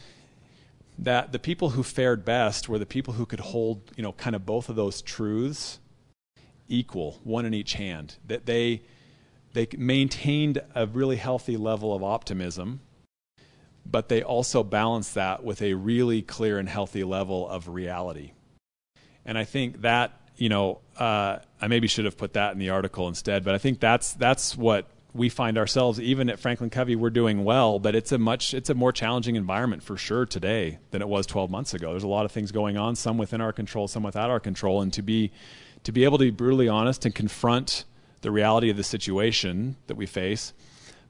that the people who fared best were the people who could hold, you know, kind of both of those truths equal, one in each hand. That they they maintained a really healthy level of optimism, but they also balanced that with a really clear and healthy level of reality. And I think that, you know, uh, I maybe should have put that in the article instead, but I think that's that's what we find ourselves even at Franklin Covey we're doing well but it's a much it's a more challenging environment for sure today than it was 12 months ago. There's a lot of things going on some within our control some without our control and to be to be able to be brutally honest and confront the reality of the situation that we face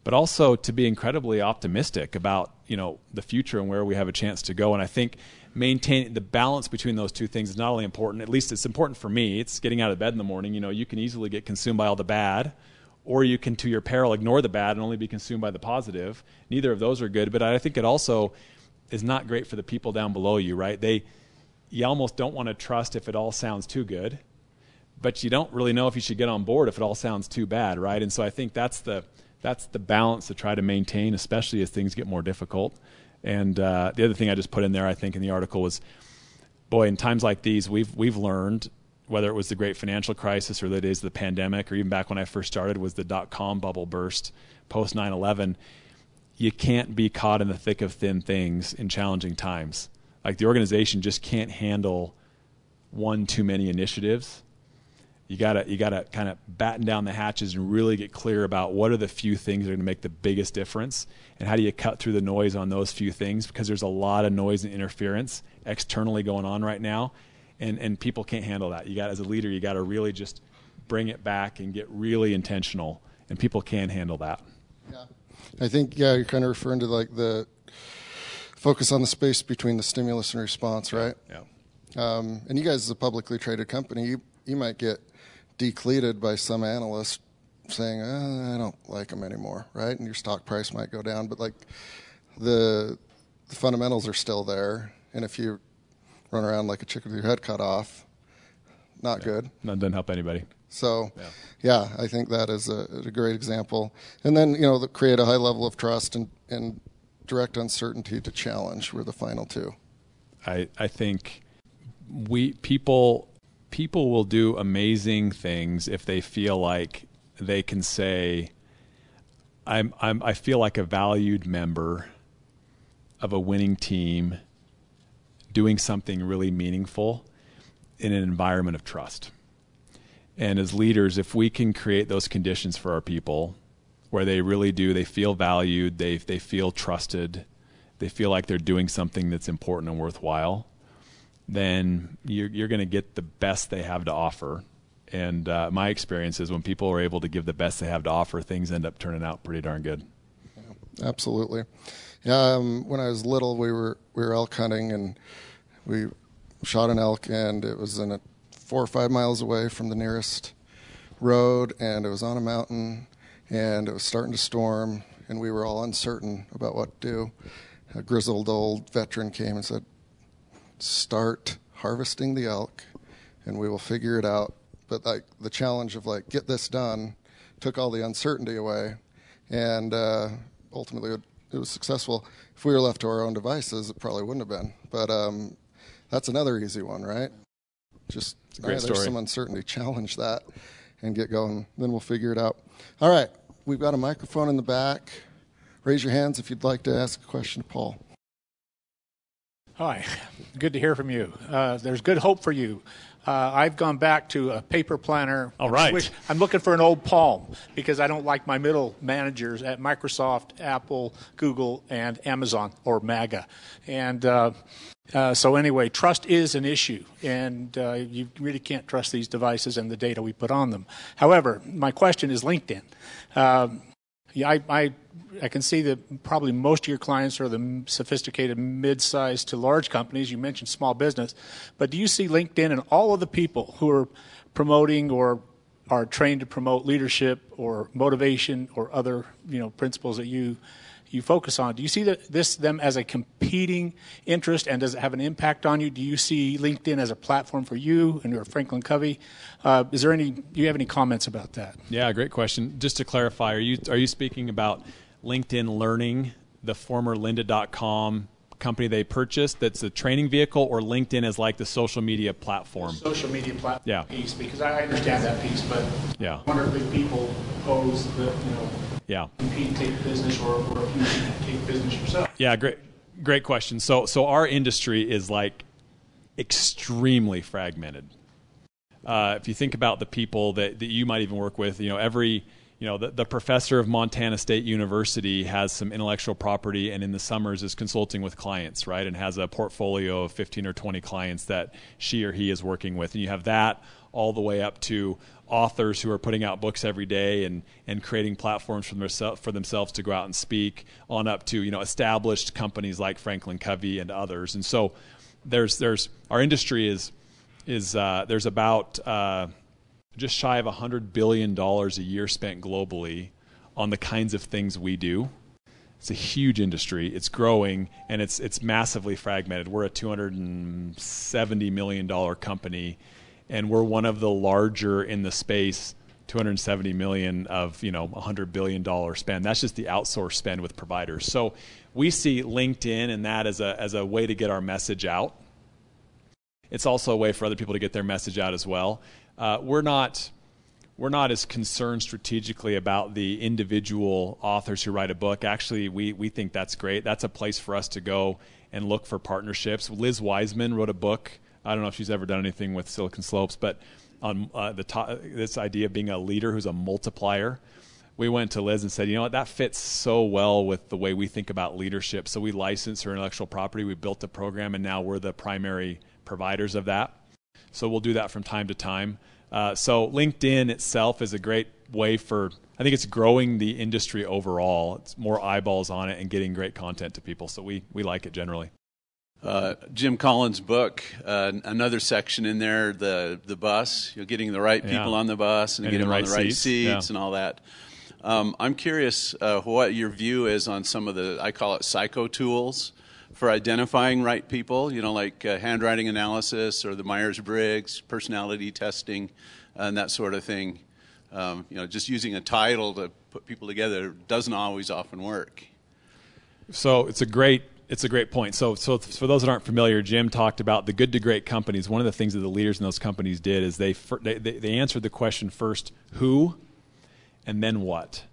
but also to be incredibly optimistic about you know the future and where we have a chance to go. And I think maintaining the balance between those two things is not only important at least it's important for me. It's getting out of bed in the morning. You know you can easily get consumed by all the bad or you can, to your peril, ignore the bad and only be consumed by the positive. Neither of those are good, but I think it also is not great for the people down below you, right? They, you almost don't want to trust if it all sounds too good, but you don't really know if you should get on board if it all sounds too bad, right? And so I think that's the that's the balance to try to maintain, especially as things get more difficult. And uh, the other thing I just put in there, I think, in the article was, boy, in times like these, we've we've learned whether it was the great financial crisis or the days of the pandemic or even back when I first started was the dot com bubble burst post 9/11 you can't be caught in the thick of thin things in challenging times. Like the organization just can't handle one too many initiatives. You gotta you gotta kind of batten down the hatches and really get clear about what are the few things that are going to make the biggest difference and how do you cut through the noise on those few things because there's a lot of noise and interference externally going on right now and and people can't handle that. You got as a leader, you got to really just bring it back and get really intentional, and people can handle that.
Yeah, I think yeah, you're kind of referring to like the focus on the space between the stimulus and response, right?
Yeah.
Um, and you guys, as a publicly traded company, you you might get decleated by some analyst saying, oh, "I don't like them anymore," right? And your stock price might go down, but like the the fundamentals are still there, and if you run around like a chicken with your head cut off. Not yeah. good.
That doesn't help anybody.
So, yeah. yeah, I think that is a, a, great example. And then, you know, create a high level of trust and, and direct uncertainty to challenge were the final two.
I, I think we people people will do amazing things if they feel like they can say, I'm, I'm I feel like a valued member of a winning team doing something really meaningful in an environment of trust. And as leaders, if we can create those conditions for our people where they really do, they feel valued, they, they feel trusted, they feel like they're doing something that's important and worthwhile, then you're, you're going to get the best they have to offer. And uh, my experience is when people are able to give the best they have to offer, things end up turning out pretty darn good.
Yeah, absolutely. Um, when I was little, we were we were elk hunting, and we shot an elk, and it was in a four or five miles away from the nearest road, and it was on a mountain, and it was starting to storm, and we were all uncertain about what to do. A grizzled old veteran came and said, "Start harvesting the elk, and we will figure it out." But like the challenge of like get this done took all the uncertainty away, and uh, ultimately it it was successful. If we were left to our own devices, it probably wouldn't have been. But um, that's another easy one, right? Just
yeah,
there's some uncertainty. Challenge that and get going. Then we'll figure it out. All right, we've got a microphone in the back. Raise your hands if you'd like to ask a question to Paul.
Hi, good to hear from you. Uh, there's good hope for you. Uh, I've gone back to a paper planner.
All right.
I'm looking for an old Palm because I don't like my middle managers at Microsoft, Apple, Google, and Amazon or MAGA. And uh, uh, so, anyway, trust is an issue, and uh, you really can't trust these devices and the data we put on them. However, my question is LinkedIn. Um, yeah, I, I I can see that probably most of your clients are the sophisticated mid-sized to large companies. You mentioned small business, but do you see LinkedIn and all of the people who are promoting or are trained to promote leadership or motivation or other you know principles that you you focus on. Do you see this them as a competing interest, and does it have an impact on you? Do you see LinkedIn as a platform for you and your Franklin Covey? Uh, is there any? Do you have any comments about that?
Yeah, great question. Just to clarify, are you are you speaking about LinkedIn Learning, the former Lynda.com company they purchased that's a training vehicle, or LinkedIn is like the social media platform?
Social media platform
yeah.
piece, because I understand that piece, but
yeah.
I wonder if people pose the, you know,
yeah.
compete, take business, or, or if you take business yourself.
Yeah, great, great question. So, so our industry is like extremely fragmented. Uh, if you think about the people that, that you might even work with, you know, every you know, the, the professor of Montana State University has some intellectual property and in the summers is consulting with clients, right? And has a portfolio of 15 or 20 clients that she or he is working with. And you have that all the way up to authors who are putting out books every day and, and creating platforms for, themselves, for themselves to go out and speak on up to, you know, established companies like Franklin Covey and others. And so there's, there's, our industry is, is uh, there's about, uh, just shy of $100 billion a year spent globally on the kinds of things we do. It's a huge industry. It's growing and it's it's massively fragmented. We're a 270 million dollar company and we're one of the larger in the space 270 million of, you know, 100 billion dollar spend. That's just the outsource spend with providers. So we see LinkedIn and that as a as a way to get our message out. It's also a way for other people to get their message out as well uh, we're not we're not as concerned strategically about the individual authors who write a book. Actually, we, we think that's great. That's a place for us to go and look for partnerships. Liz Wiseman wrote a book. I don't know if she's ever done anything with Silicon Slopes, but on uh, the top, this idea of being a leader who's a multiplier. We went to Liz and said, you know what, that fits so well with the way we think about leadership. So we licensed her intellectual property. We built a program, and now we're the primary providers of that. So we'll do that from time to time. Uh, so LinkedIn itself is a great way for I think it's growing the industry overall. It's more eyeballs on it and getting great content to people. So we we like it generally.
Uh, Jim Collins' book, uh, another section in there, the the bus, you're getting the right people
yeah.
on the bus and, and getting them right on the right
seats,
seats
yeah.
and all that. Um, I'm curious uh, what your view is on some of the I call it psycho tools for identifying right people, you know, like uh, handwriting analysis or the Myers Briggs, personality testing, and that sort of thing. Um, you know, just using a title to put people together doesn't always often work.
So it's a great it's a great point. So, so for those that aren't familiar, Jim talked about the good to great companies. One of the things that the leaders in those companies did is they they, they answered the question first, who, and then what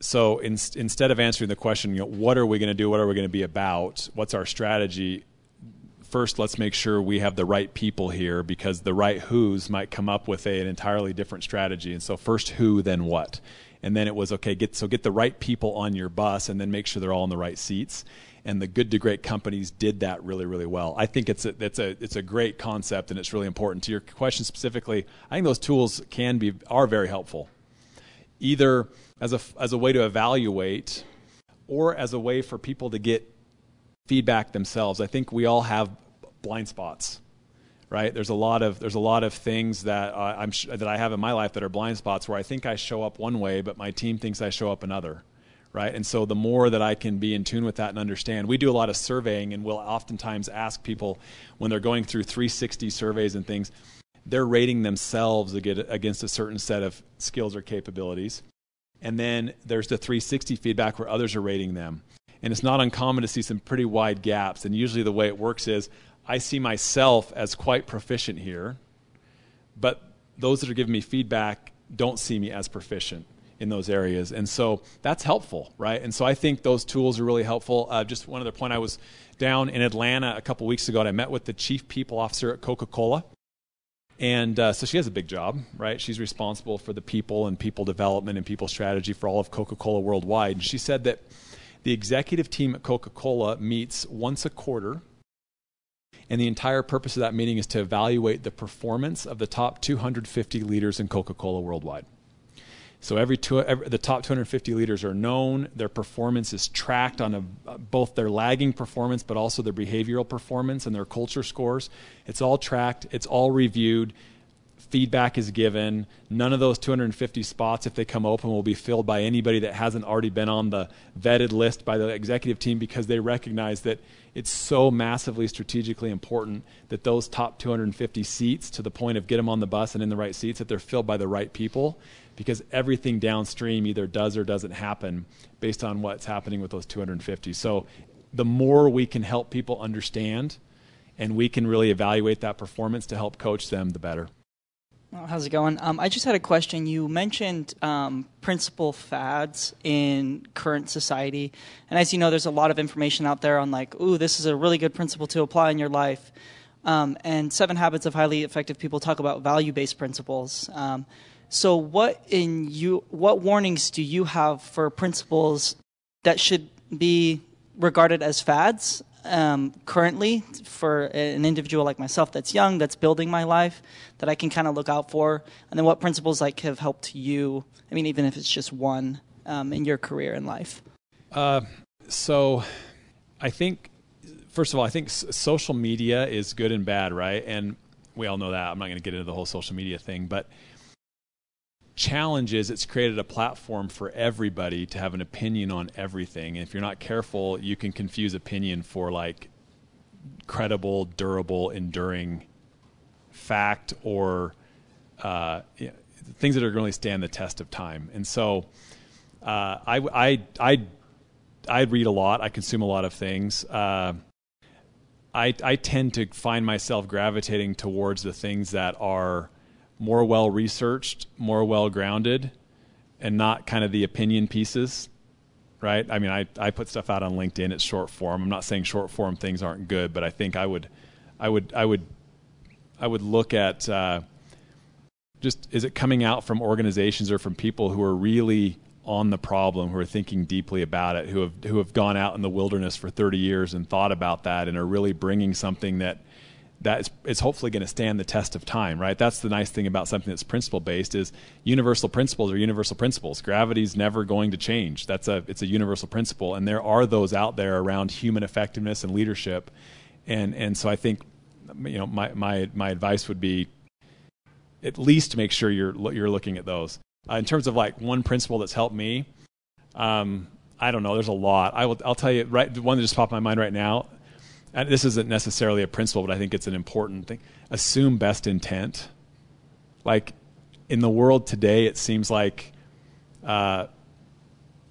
so in, instead of answering the question, you know, what are we going to do? What are we going to be about? What's our strategy? First, let's make sure we have the right people here because the right who's might come up with a, an entirely different strategy. And so, first who, then what, and then it was okay. Get so get the right people on your bus, and then make sure they're all in the right seats. And the good to great companies did that really, really well. I think it's a it's a it's a great concept, and it's really important. To your question specifically, I think those tools can be are very helpful. Either as a, as a way to evaluate or as a way for people to get feedback themselves. I think we all have blind spots, right? There's a lot of there's a lot of things that uh, I'm sh- that I have in my life that are blind spots where I think I show up one way, but my team thinks I show up another, right? And so the more that I can be in tune with that and understand, we do a lot of surveying, and we'll oftentimes ask people when they're going through 360 surveys and things, they're rating themselves against a certain set of skills or capabilities. And then there's the 360 feedback where others are rating them. And it's not uncommon to see some pretty wide gaps. And usually the way it works is I see myself as quite proficient here, but those that are giving me feedback don't see me as proficient in those areas. And so that's helpful, right? And so I think those tools are really helpful. Uh, just one other point I was down in Atlanta a couple weeks ago and I met with the chief people officer at Coca Cola. And uh, so she has a big job, right? She's responsible for the people and people development and people strategy for all of Coca Cola worldwide. And she said that the executive team at Coca Cola meets once a quarter. And the entire purpose of that meeting is to evaluate the performance of the top 250 leaders in Coca Cola worldwide. So every, two, every, the top 250 leaders are known. Their performance is tracked on a, both their lagging performance, but also their behavioral performance and their culture scores. It's all tracked. It's all reviewed. Feedback is given. None of those 250 spots, if they come open, will be filled by anybody that hasn't already been on the vetted list by the executive team because they recognize that it's so massively strategically important that those top 250 seats, to the point of get them on the bus and in the right seats, that they're filled by the right people because everything downstream either does or doesn't happen based on what's happening with those 250. So the more we can help people understand and we can really evaluate that performance to help coach them, the better.
Well, how's it going? Um, I just had a question. You mentioned um, principal fads in current society, and as you know, there's a lot of information out there on like, ooh, this is a really good principle to apply in your life. Um, and Seven Habits of Highly Effective People talk about value-based principles. So, what in you what warnings do you have for principles that should be regarded as fads um, currently for an individual like myself that's young, that's building my life, that I can kind of look out for, and then what principles like have helped you? I mean, even if it's just one um, in your career and life.
Uh, so, I think first of all, I think social media is good and bad, right? And we all know that. I'm not going to get into the whole social media thing, but challenge is it's created a platform for everybody to have an opinion on everything. And if you're not careful, you can confuse opinion for like credible, durable, enduring fact or uh, things that are going to stand the test of time. And so uh, I, I, I, I read a lot. I consume a lot of things. Uh, I, I tend to find myself gravitating towards the things that are more well researched, more well grounded, and not kind of the opinion pieces, right? I mean, I, I put stuff out on LinkedIn. It's short form. I'm not saying short form things aren't good, but I think I would, I would, I would, I would look at uh, just is it coming out from organizations or from people who are really on the problem, who are thinking deeply about it, who have who have gone out in the wilderness for 30 years and thought about that, and are really bringing something that that is, is hopefully going to stand the test of time, right? That's the nice thing about something that's principle based is universal principles are universal principles. Gravity's never going to change. That's a it's a universal principle, and there are those out there around human effectiveness and leadership, and and so I think, you know, my my my advice would be, at least make sure you're you're looking at those. Uh, in terms of like one principle that's helped me, um, I don't know. There's a lot. I will. I'll tell you. Right, one that just popped my mind right now this isn't necessarily a principle, but I think it's an important thing. Assume best intent. Like in the world today, it seems like uh,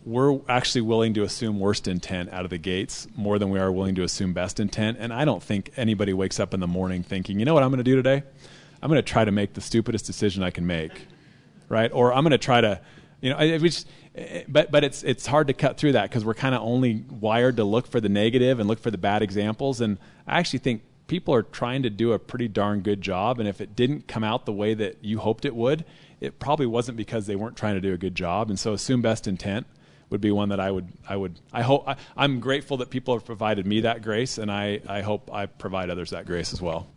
we're actually willing to assume worst intent out of the gates more than we are willing to assume best intent. And I don't think anybody wakes up in the morning thinking, you know what I'm going to do today? I'm going to try to make the stupidest decision I can make, right? Or I'm going to try to, you know, we just, but but it's it's hard to cut through that because we're kind of only wired to look for the negative and look for the bad examples. And I actually think people are trying to do a pretty darn good job. And if it didn't come out the way that you hoped it would, it probably wasn't because they weren't trying to do a good job. And so assume best intent would be one that I would I would I hope I, I'm grateful that people have provided me that grace, and I I hope I provide others that grace as well.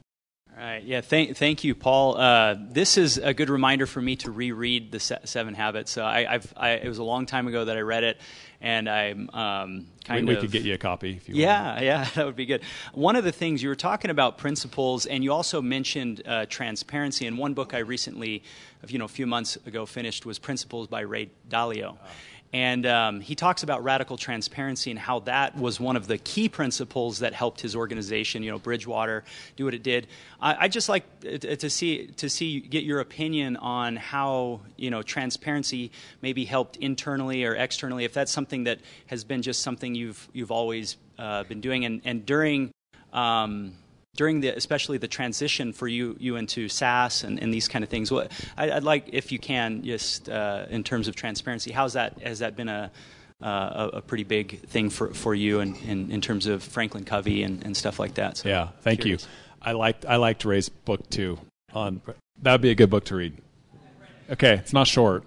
All right. Yeah. Thank, thank you, Paul. Uh, this is a good reminder for me to reread the Seven Habits. So I, have I, it was a long time ago that I read it, and I'm um, kind
we,
of.
We could get you a copy if you.
Yeah,
want.
yeah, *laughs* that would be good. One of the things you were talking about principles, and you also mentioned uh, transparency. And one book I recently, you know, a few months ago finished was Principles by Ray Dalio. Oh. And um, he talks about radical transparency and how that was one of the key principles that helped his organization, you know, Bridgewater, do what it did. I, I just like to see to see get your opinion on how you know transparency maybe helped internally or externally. If that's something that has been just something you've you've always uh, been doing, and and during. Um, during the especially the transition for you you into SaaS and, and these kind of things. What I, would like if you can just uh, in terms of transparency, how's that has that been a uh, a, pretty big thing for, for you in, in, in terms of Franklin Covey and, and stuff like that.
So yeah, thank curious. you. I liked I liked Ray's book too. On that would be a good book to read. Okay, it's not short,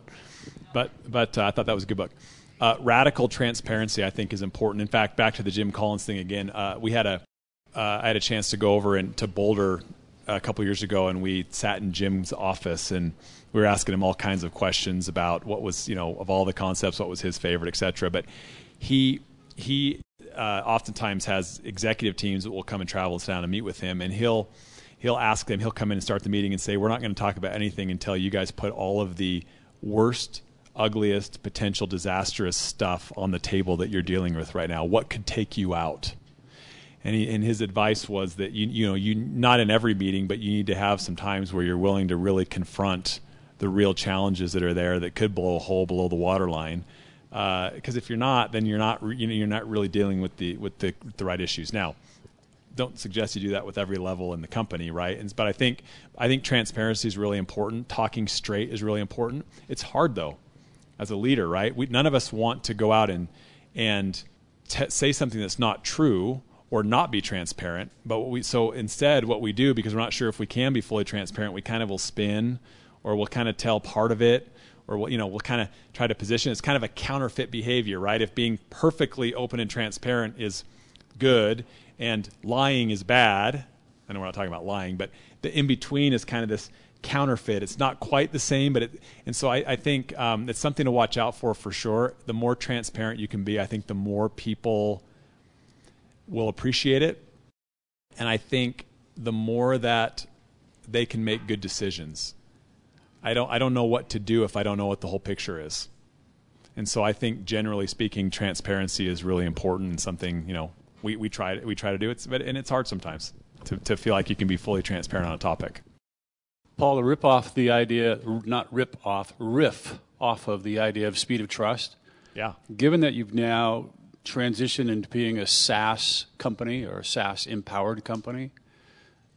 but but uh, I thought that was a good book. Uh, radical transparency, I think, is important. In fact, back to the Jim Collins thing again. Uh, we had a uh, I had a chance to go over and to Boulder a couple years ago, and we sat in Jim's office, and we were asking him all kinds of questions about what was, you know, of all the concepts, what was his favorite, et cetera. But he he uh, oftentimes has executive teams that will come and travel down and meet with him, and he'll he'll ask them. He'll come in and start the meeting and say, "We're not going to talk about anything until you guys put all of the worst." ugliest potential disastrous stuff on the table that you're dealing with right now what could take you out and, he, and his advice was that you you know you not in every meeting, but you need to have some times where you're willing to really confront the real challenges that are there that could blow a hole below the waterline. Because uh, if you're not, then you're not you know you're not really dealing with the with the, the right issues. Now, don't suggest you do that with every level in the company, right? And, but I think I think transparency is really important. Talking straight is really important. It's hard though, as a leader, right? We, none of us want to go out and and t- say something that's not true or not be transparent. But we so instead, what we do because we're not sure if we can be fully transparent, we kind of will spin, or we'll kind of tell part of it, or we'll, you know we'll kind of try to position. It's kind of a counterfeit behavior, right? If being perfectly open and transparent is good and lying is bad, I know we're not talking about lying, but the in between is kind of this counterfeit. It's not quite the same, but it, and so I, I think um, it's something to watch out for for sure. The more transparent you can be, I think the more people will appreciate it. And I think the more that they can make good decisions. I don't I don't know what to do if I don't know what the whole picture is. And so I think generally speaking transparency is really important and something, you know, we, we try we try to do it but and it's hard sometimes to, to feel like you can be fully transparent on a topic.
Paul, to rip off the idea, not rip off, riff off of the idea of speed of trust.
Yeah.
Given that you've now transition into being a SaaS company or a SaaS empowered company,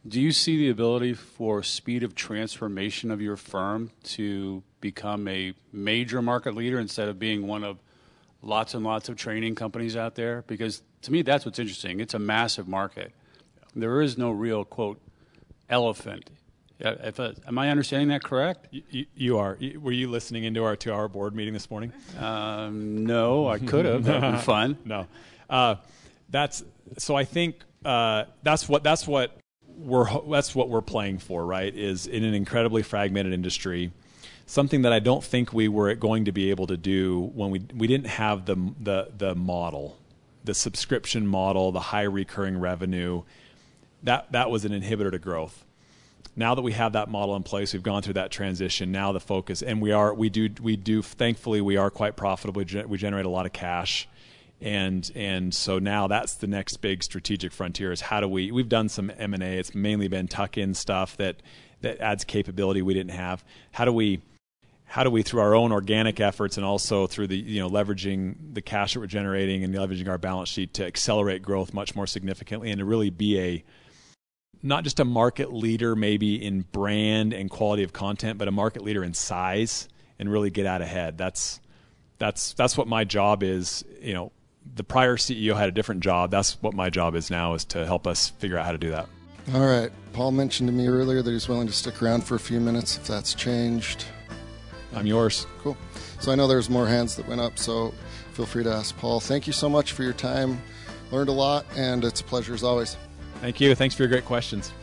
do you see the ability for speed of transformation of your firm to become a major market leader instead of being one of lots and lots of training companies out there? Because to me, that's what's interesting. It's a massive market. There is no real, quote, elephant if, uh, am I understanding that correct?
You, you, are. Were you listening into our two-hour board meeting this morning?
Um, no, I could have. That'd been *laughs* fun.
no, uh, that's so. I think uh, that's what that's what we're that's what we're playing for. Right? Is in an incredibly fragmented industry, something that I don't think we were going to be able to do when we we didn't have the the the model, the subscription model, the high recurring revenue. That that was an inhibitor to growth now that we have that model in place, we've gone through that transition. Now the focus, and we are, we do, we do. Thankfully, we are quite profitable. We generate a lot of cash, and and so now that's the next big strategic frontier is how do we? We've done some M and A. It's mainly been tuck-in stuff that that adds capability we didn't have. How do we? How do we, through our own organic efforts and also through the you know leveraging the cash that we're generating and leveraging our balance sheet to accelerate growth much more significantly and to really be a not just a market leader maybe in brand and quality of content, but a market leader in size and really get out ahead. That's that's that's what my job is. You know, the prior CEO had a different job. That's what my job is now is to help us figure out how to do that.
All right. Paul mentioned to me earlier that he's willing to stick around for a few minutes if that's changed.
I'm yours.
Cool. So I know there's more hands that went up, so feel free to ask Paul. Thank you so much for your time. Learned a lot, and it's a pleasure as always.
Thank you. Thanks for your great questions.